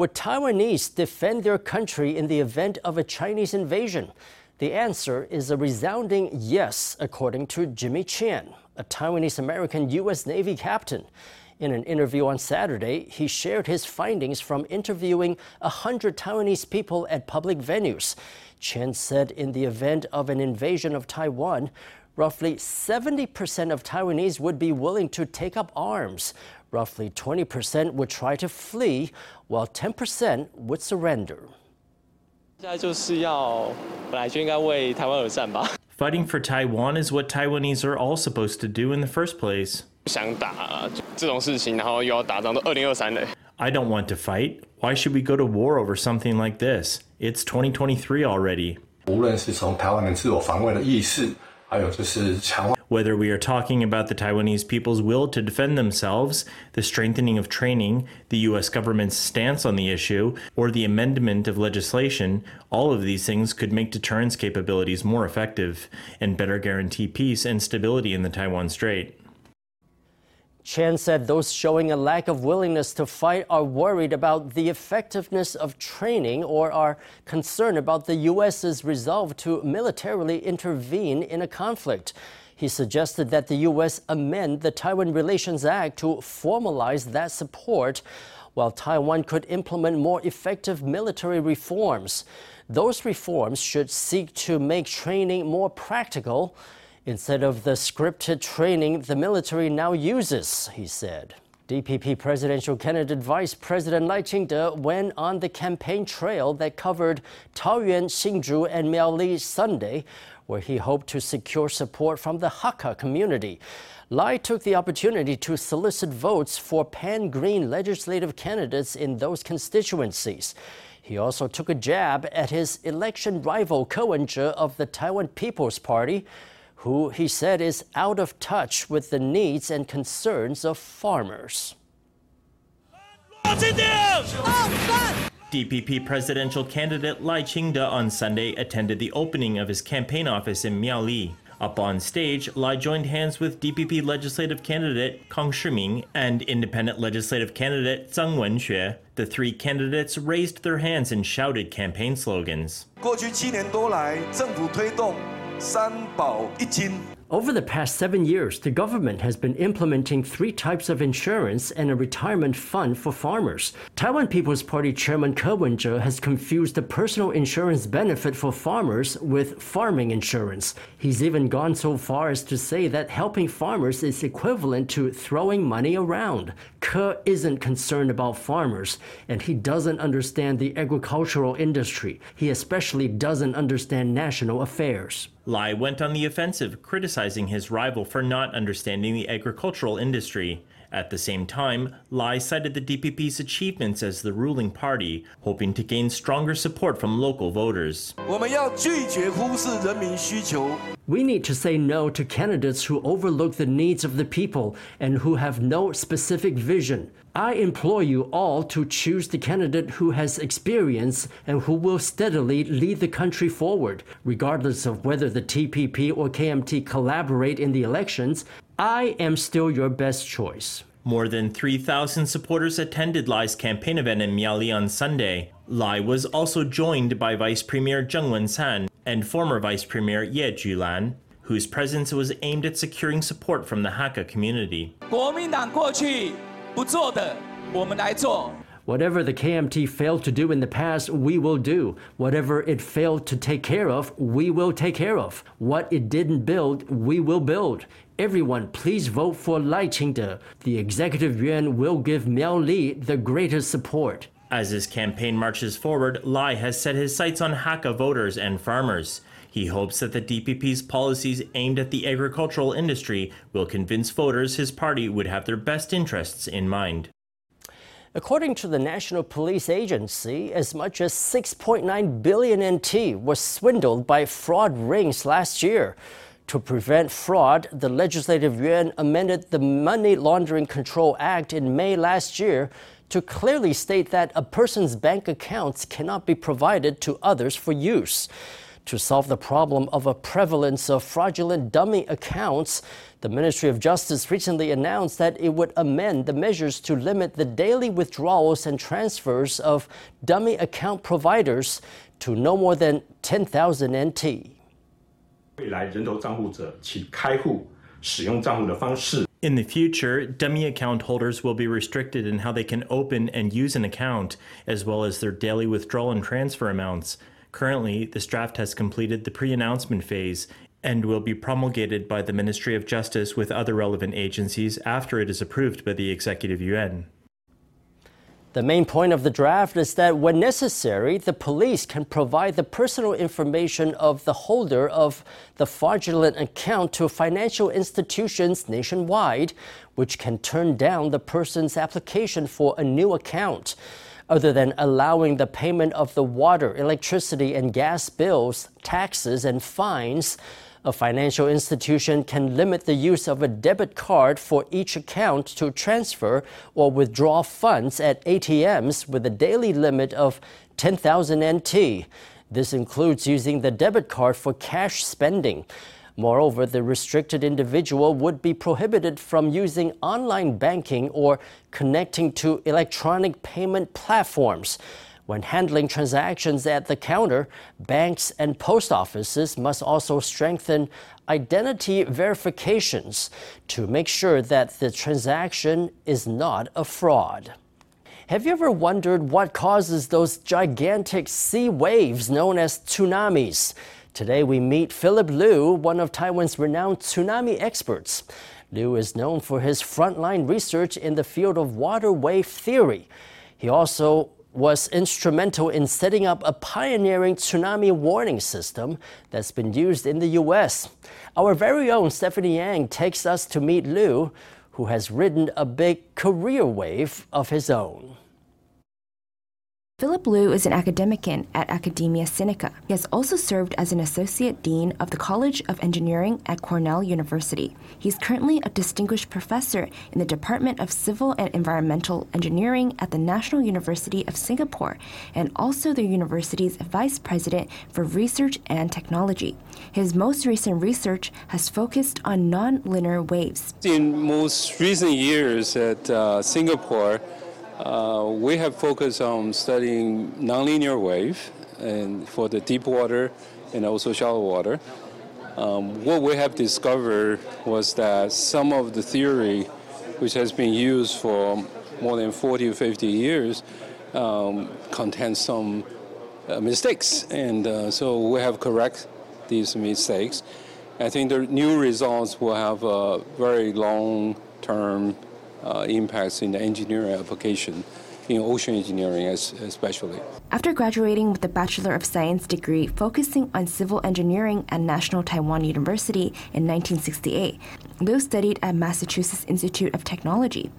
Would Taiwanese defend their country in the event of a Chinese invasion? The answer is a resounding yes, according to Jimmy Chan, a Taiwanese American U.S. Navy captain. In an interview on Saturday, he shared his findings from interviewing 100 Taiwanese people at public venues. Chen said in the event of an invasion of Taiwan, roughly 70% of Taiwanese would be willing to take up arms. Roughly 20% would try to flee, while 10% would surrender. Fighting for Taiwan is what Taiwanese are all supposed to do in the first place. I don't want to fight. Why should we go to war over something like this? It's 2023 already. 无论是从台湾人自我防卫的意识，还有就是强化 whether we are talking about the Taiwanese people's will to defend themselves, the strengthening of training, the U.S. government's stance on the issue, or the amendment of legislation, all of these things could make deterrence capabilities more effective and better guarantee peace and stability in the Taiwan Strait. Chan said those showing a lack of willingness to fight are worried about the effectiveness of training or are concerned about the U.S.'s resolve to militarily intervene in a conflict. He suggested that the U.S. amend the Taiwan Relations Act to formalize that support, while Taiwan could implement more effective military reforms. Those reforms should seek to make training more practical instead of the scripted training the military now uses, he said. DPP presidential candidate Vice President Lai Ching-te went on the campaign trail that covered Taoyuan, Hsinchu, and Miaoli Sunday, where he hoped to secure support from the Hakka community. Lai took the opportunity to solicit votes for pan green legislative candidates in those constituencies. He also took a jab at his election rival Ko Wen-je of the Taiwan People's Party, who he said is out of touch with the needs and concerns of farmers. DPP presidential candidate Lai Ching-te on Sunday attended the opening of his campaign office in Miaoli. Up on stage, Lai joined hands with DPP legislative candidate Kong Shiming and independent legislative candidate Zhang Wenxue. The three candidates raised their hands and shouted campaign slogans. 过去七年多来，政府推动 over the past seven years, the government has been implementing three types of insurance and a retirement fund for farmers. Taiwan People's Party Chairman Ko Wen-je has confused the personal insurance benefit for farmers with farming insurance. He's even gone so far as to say that helping farmers is equivalent to throwing money around. Ke isn't concerned about farmers, and he doesn't understand the agricultural industry. He especially doesn't understand national affairs. Lai went on the offensive, criticizing his rival for not understanding the agricultural industry. At the same time, Lai cited the DPP's achievements as the ruling party, hoping to gain stronger support from local voters. We need to say no to candidates who overlook the needs of the people and who have no specific vision. I implore you all to choose the candidate who has experience and who will steadily lead the country forward, regardless of whether the TPP or KMT collaborate in the elections. I am still your best choice. More than 3,000 supporters attended Lai's campaign event in Miaoli on Sunday. Lai was also joined by Vice Premier Zheng Wen-can and former Vice Premier Ye Julan, whose presence was aimed at securing support from the Hakka community. Whatever the KMT failed to do in the past, we will do. Whatever it failed to take care of, we will take care of. What it didn't build, we will build. Everyone, please vote for Lai Ching-te. The executive yuan will give Miaoli the greatest support. As his campaign marches forward, Lai has set his sights on Hakka voters and farmers. He hopes that the DPP's policies aimed at the agricultural industry will convince voters his party would have their best interests in mind. According to the National Police Agency, as much as 6.9 billion NT was swindled by fraud rings last year. To prevent fraud, the Legislative Yuan amended the Money Laundering Control Act in May last year to clearly state that a person's bank accounts cannot be provided to others for use. To solve the problem of a prevalence of fraudulent dummy accounts, the Ministry of Justice recently announced that it would amend the measures to limit the daily withdrawals and transfers of dummy account providers to no more than 10,000 NT. In the future, dummy account holders will be restricted in how they can open and use an account, as well as their daily withdrawal and transfer amounts. Currently, this draft has completed the pre announcement phase and will be promulgated by the Ministry of Justice with other relevant agencies after it is approved by the Executive Yuan. The main point of the draft is that when necessary, the police can provide the personal information of the holder of the fraudulent account to financial institutions nationwide, which can turn down the person's application for a new account. Other than allowing the payment of the water, electricity, and gas bills, taxes, and fines, a financial institution can limit the use of a debit card for each account to transfer or withdraw funds at ATMs with a daily limit of 10,000 NT. This includes using the debit card for cash spending. Moreover, the restricted individual would be prohibited from using online banking or connecting to electronic payment platforms. When handling transactions at the counter, banks and post offices must also strengthen identity verifications to make sure that the transaction is not a fraud. Have you ever wondered what causes those gigantic sea waves known as tsunamis? Today we meet Philip Liu, one of Taiwan's renowned tsunami experts. Liu is known for his frontline research in the field of water wave theory. He also was instrumental in setting up a pioneering tsunami warning system that's been used in the U.S. Our very own Stephanie Yang takes us to meet Liu, who has ridden a big career wave of his own. Philip Liu is an academician at Academia Sinica. He has also served as an associate dean of the College of Engineering at Cornell University. He's currently a distinguished professor in the Department of Civil and Environmental Engineering at the National University of Singapore and also the university's vice president for research and technology. His most recent research has focused on nonlinear waves. In most recent years at uh, Singapore, uh, we have focused on studying nonlinear wave and for the deep water and also shallow water. Um, what we have discovered was that some of the theory, which has been used for more than 40 or 50 years, um, contains some uh, mistakes, and uh, so we have correct these mistakes. I think the new results will have a very long-term uh, Uh, impacts in the engineering application, in ocean engineering especially. After graduating with a Bachelor of Science degree focusing on civil engineering at National Taiwan University in 1968, Liu studied at Massachusetts Institute of Technology.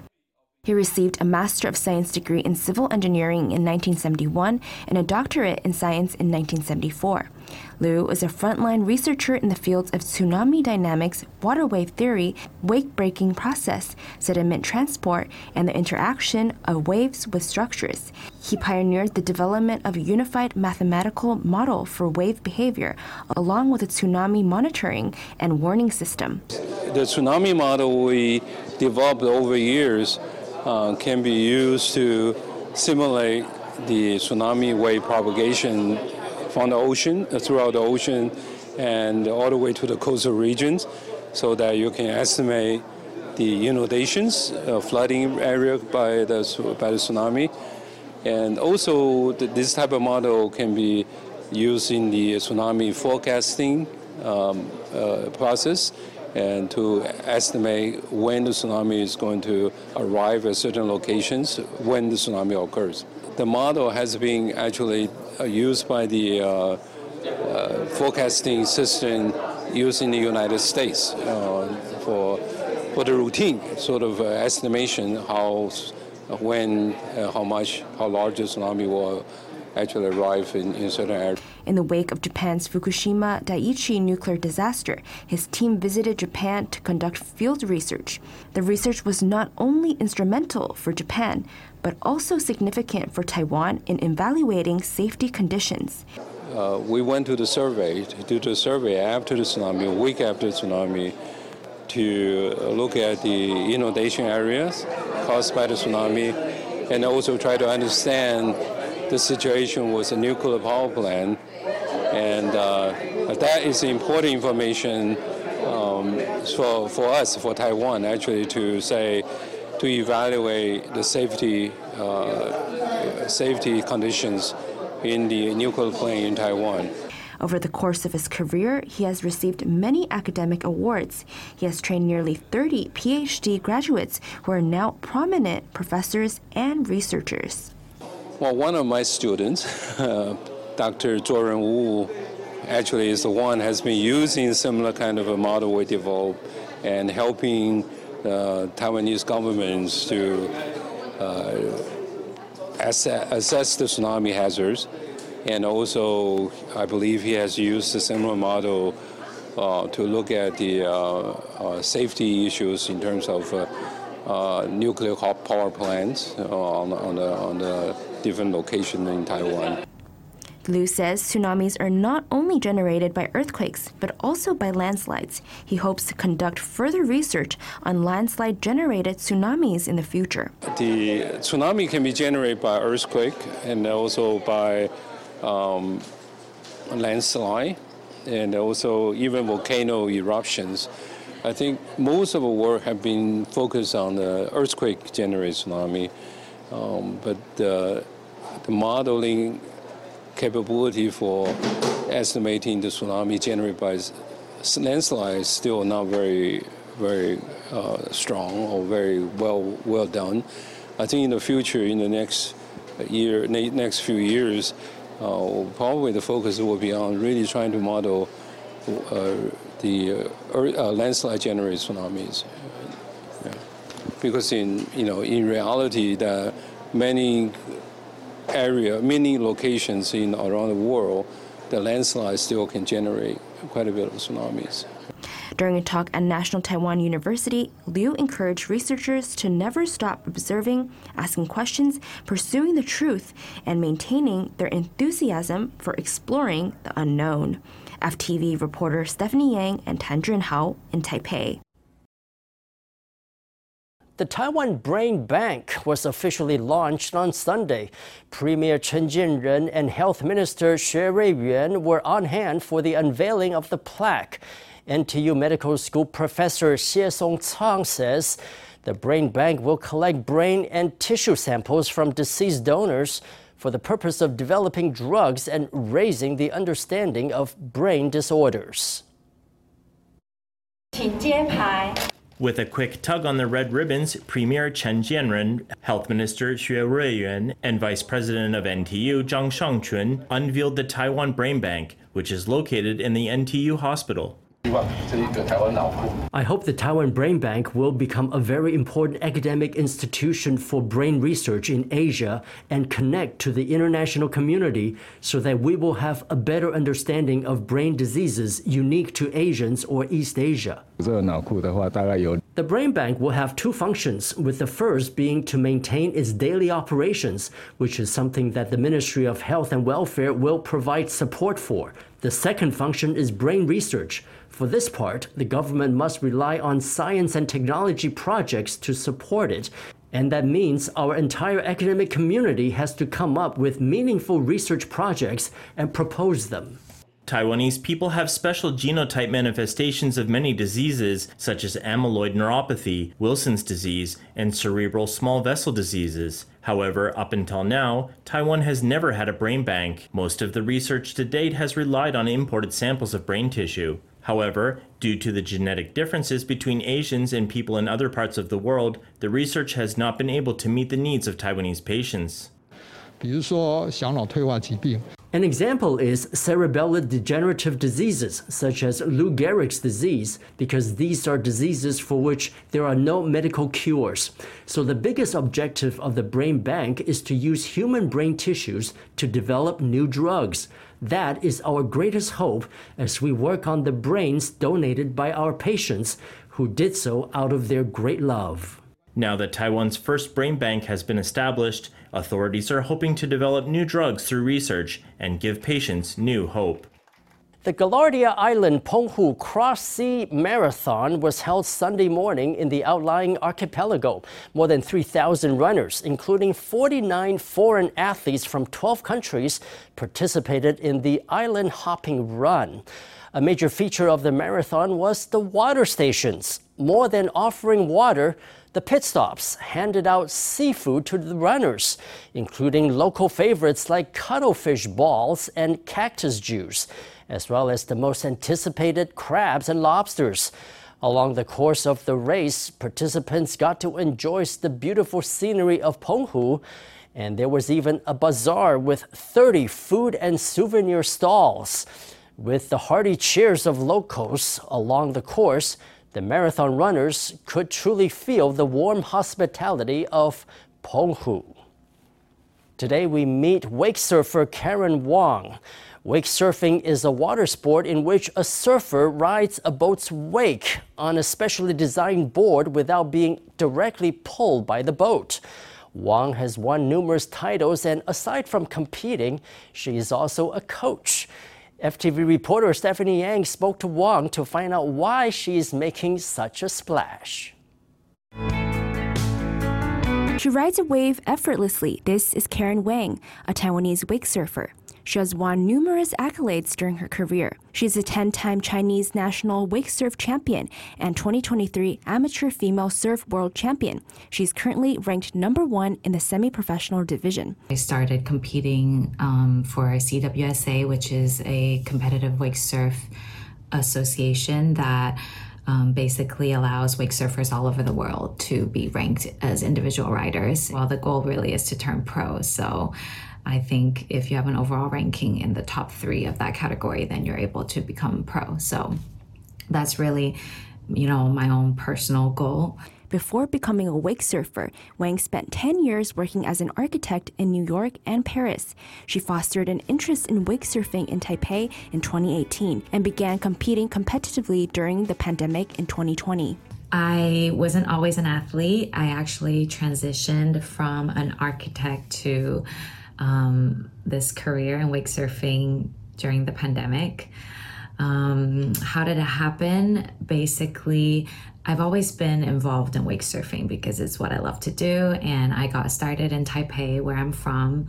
He received a Master of Science degree in Civil Engineering in 1971 and a doctorate in science in 1974. Liu is a frontline researcher in the fields of tsunami dynamics, water wave theory, wave breaking process, sediment transport, and the interaction of waves with structures. He pioneered the development of a unified mathematical model for wave behavior, along with a tsunami monitoring and warning system. The tsunami model we developed over years uh, can be used to simulate the tsunami wave propagation from the ocean, uh, throughout the ocean, and all the way to the coastal regions, so that you can estimate the inundations, uh, flooding area by the, by the tsunami. And also, the, this type of model can be used in the tsunami forecasting um, uh, process and to estimate when the tsunami is going to arrive at certain locations when the tsunami occurs. The model has been actually uh, used by the uh, uh, forecasting system used in the United States uh, for for the routine sort of uh, estimation how when how much how large the tsunami will actually arrive in, in certain areas. In the wake of Japan's Fukushima Daiichi nuclear disaster, his team visited Japan to conduct field research. The research was not only instrumental for Japan, but also significant for Taiwan in evaluating safety conditions. uh, we went to the survey, to do the survey after the tsunami, a week after the tsunami, to look at the inundation areas caused by the tsunami and also try to understand the situation with the nuclear power plant. And uh, that is important information um, for, for us, for Taiwan, actually, to say, to evaluate the safety, uh, safety conditions in the nuclear plant in Taiwan. Over the course of his career, he has received many academic awards. He has trained nearly 30 PhD graduates who are now prominent professors and researchers. Well, one of my students, uh, Dr. Zhuoren Wu, actually is the one has been using similar kind of a model we developed and helping uh, Taiwanese governments to uh, assess, assess the tsunami hazards and also, I believe he has used a similar model uh, to look at the uh, uh, safety issues in terms of uh, uh, nuclear power plants on, on, the, on the different locations in Taiwan. Liu says tsunamis are not only generated by earthquakes, but also by landslides. He hopes to conduct further research on landslide generated tsunamis in the future. The tsunami can be generated by earthquake and also by um, landslide and also even volcano eruptions. I think most of the work have been focused on the earthquake generated tsunami, um, but the modeling capability for estimating the tsunami generated by landslide is still not very, very uh, strong or very well well done. I think in the future, in the next year, next few years, uh, probably the focus will be on really trying to model uh, the uh, landslide generated tsunamis. Yeah. Because in you know in reality, the many area, many locations in around the world, the landslide still can generate quite a bit of tsunamis. During a talk at National Taiwan University, Liu encouraged researchers to never stop observing, asking questions, pursuing the truth, and maintaining their enthusiasm for exploring the unknown. FTV reporter Stephanie Yang and Tan Jun Hao in Taipei. The Taiwan Brain Bank was officially launched on Sunday. Premier Chen Jianren and Health Minister Xue Ruiyuan were on hand for the unveiling of the plaque. NTU Medical School professor Xie Song Cang says the brain bank will collect brain and tissue samples from deceased donors for the purpose of developing drugs and raising the understanding of brain disorders. With a quick tug on the red ribbons, Premier Chen Jianren, Health Minister Xue Ruiyuan, and Vice President of NTU Zhang Shangchun unveiled the Taiwan Brain Bank, which is located in the NTU hospital. I hope the Taiwan Brain Bank will become a very important academic institution for brain research in Asia and connect to the international community so that we will have a better understanding of brain diseases unique to Asians or East Asia. The Brain Bank will have two functions, with the first being to maintain its daily operations, which is something that the Ministry of Health and Welfare will provide support for. The second function is brain research. For this part, the government must rely on science and technology projects to support it. And that means our entire academic community has to come up with meaningful research projects and propose them. Taiwanese people have special genotype manifestations of many diseases, such as amyloid neuropathy, Wilson's disease, and cerebral small vessel diseases. However, up until now, Taiwan has never had a brain bank. Most of the research to date has relied on imported samples of brain tissue. However, due to the genetic differences between Asians and people in other parts of the world, the research has not been able to meet the needs of Taiwanese patients. 比如说小脑退化疾病， an example is cerebellar degenerative diseases, such as Lou Gehrig's disease, because these are diseases for which there are no medical cures. So, the biggest objective of the brain bank is to use human brain tissues to develop new drugs. That is our greatest hope as we work on the brains donated by our patients who did so out of their great love. Now that Taiwan's first brain bank has been established, Authorities are hoping to develop new drugs through research and give patients new hope. The Gaillardia Island Penghu Cross Sea Marathon was held Sunday morning in the outlying archipelago. More than 3,000 runners, including 49 foreign athletes from 12 countries, participated in the island hopping run. A major feature of the marathon was the water stations. More than offering water, the pit stops handed out seafood to the runners, including local favorites like cuttlefish balls and cactus juice as well as the most anticipated crabs and lobsters. Along the course of the race, participants got to enjoy the beautiful scenery of Penghu, and there was even a bazaar with 30 food and souvenir stalls. With the hearty cheers of locals along the course, the marathon runners could truly feel the warm hospitality of Penghu. Today we meet wake surfer Karen Wang. Wake surfing is a water sport in which a surfer rides a boat's wake on a specially designed board without being directly pulled by the boat. Wang has won numerous titles, and aside from competing, she is also a coach. FTV reporter Stephanie Yang spoke to Wang to find out why she is making such a splash. She rides a wave effortlessly. This is Karen Wang, a Taiwanese wake surfer. She has won numerous accolades during her career. She's a 10 time Chinese national wake surf champion and 2023 amateur female surf world champion. She's currently ranked number one in the semi professional division. I started competing um, for CWSA, which is a competitive wake surf association that um, basically allows wake surfers all over the world to be ranked as individual riders. Well, the goal really is to turn pro. So I think if you have an overall ranking in the top three of that category, then you're able to become pro. So that's really, you know, my own personal goal. Before becoming a wake surfer, Wang spent 10 years working as an architect in New York and Paris. She fostered an interest in wake surfing in Taipei in 2018 and began competing competitively during the pandemic in 2020. I wasn't always an athlete. I actually transitioned from an architect to um, this career in wake surfing during the pandemic. Um, how did it happen? Basically, I've always been involved in wake surfing because it's what I love to do. And I got started in Taipei, where I'm from.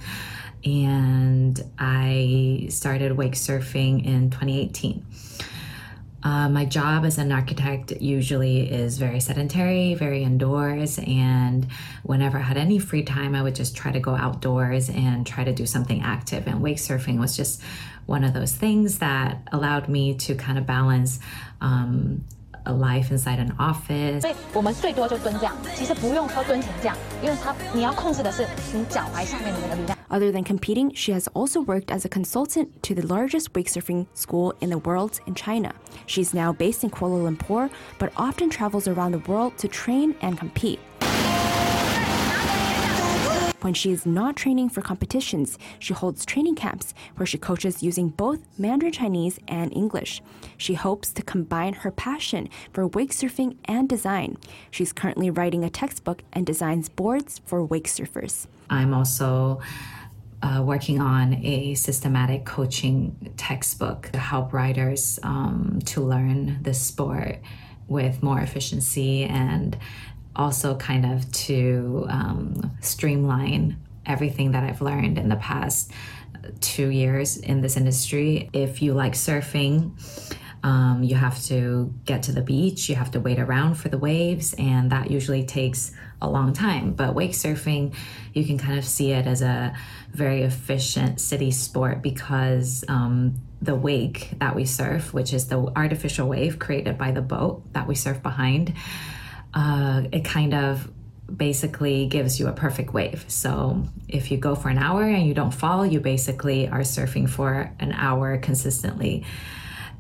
And I started wake surfing in 2018. Uh, my job as an architect usually is very sedentary, very indoors, and whenever I had any free time, I would just try to go outdoors and try to do something active. And wake surfing was just one of those things that allowed me to kind of balance um, a life inside an office. Other than competing, she has also worked as a consultant to the largest wake surfing school in the world in China. She's now based in Kuala Lumpur, but often travels around the world to train and compete. When she is not training for competitions, she holds training camps where she coaches using both Mandarin Chinese and English. She hopes to combine her passion for wake surfing and design. She's currently writing a textbook and designs boards for wake surfers. I'm also uh, working on a systematic coaching textbook to help riders um, to learn the sport with more efficiency and also kind of to um, streamline everything that I've learned in the past two years in this industry. If you like surfing, um, you have to get to the beach, you have to wait around for the waves, and that usually takes a long time. But wake surfing, you can kind of see it as a very efficient city sport because um, the wake that we surf, which is the artificial wave created by the boat that we surf behind, uh, it kind of basically gives you a perfect wave. So if you go for an hour and you don't fall, you basically are surfing for an hour consistently.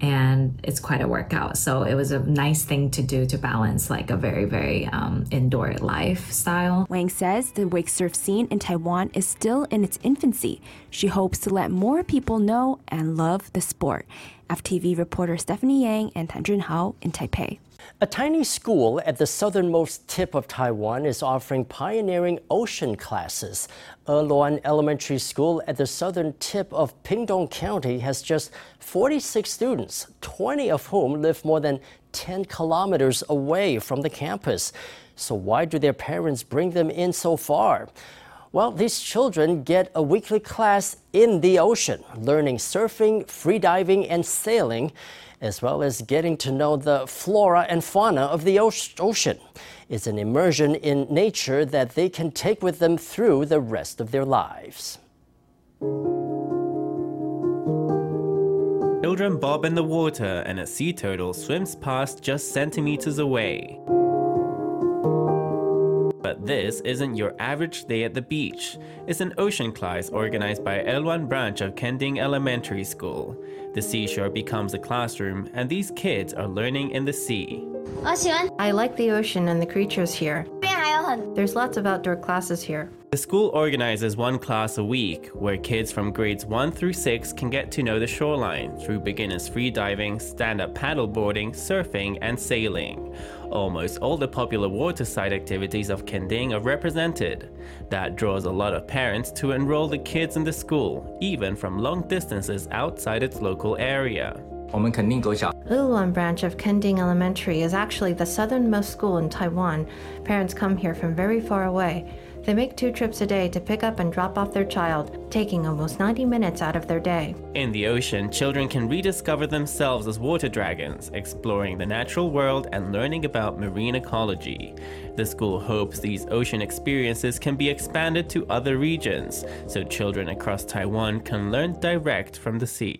And it's quite a workout. So it was a nice thing to do to balance like a very, very um, indoor lifestyle. Wang says the wake surf scene in Taiwan is still in its infancy. She hopes to let more people know and love the sport. FTV reporter Stephanie Yang and Tan Junhao in Taipei. A tiny school at the southernmost tip of Taiwan is offering pioneering ocean classes. Eluan Elementary School at the southern tip of Pingdong County has just 46 students, 20 of whom live more than 10 kilometers away from the campus. So, why do their parents bring them in so far? Well, these children get a weekly class in the ocean, learning surfing, freediving, and sailing as well as getting to know the flora and fauna of the ocean. It's an immersion in nature that they can take with them through the rest of their lives. Children bob in the water and a sea turtle swims past just centimeters away. But this isn't your average day at the beach. It's an ocean class organized by Eluan branch of Kending Elementary School. The seashore becomes a classroom, and these kids are learning in the sea. I like the ocean and the creatures here. There's lots of outdoor classes here. The school organizes one class a week where kids from grades 1 through 6 can get to know the shoreline through beginners free diving, stand up paddleboarding, surfing, and sailing. Almost all the popular waterside activities of Kending are represented. That draws a lot of parents to enroll the kids in the school, even from long distances outside its local area. Eluan branch of Kending Elementary is actually the southernmost school in Taiwan. Parents come here from very far away. They make two trips a day to pick up and drop off their child, taking almost 90 minutes out of their day. In the ocean, children can rediscover themselves as water dragons, exploring the natural world and learning about marine ecology. The school hopes these ocean experiences can be expanded to other regions, so children across Taiwan can learn direct from the sea.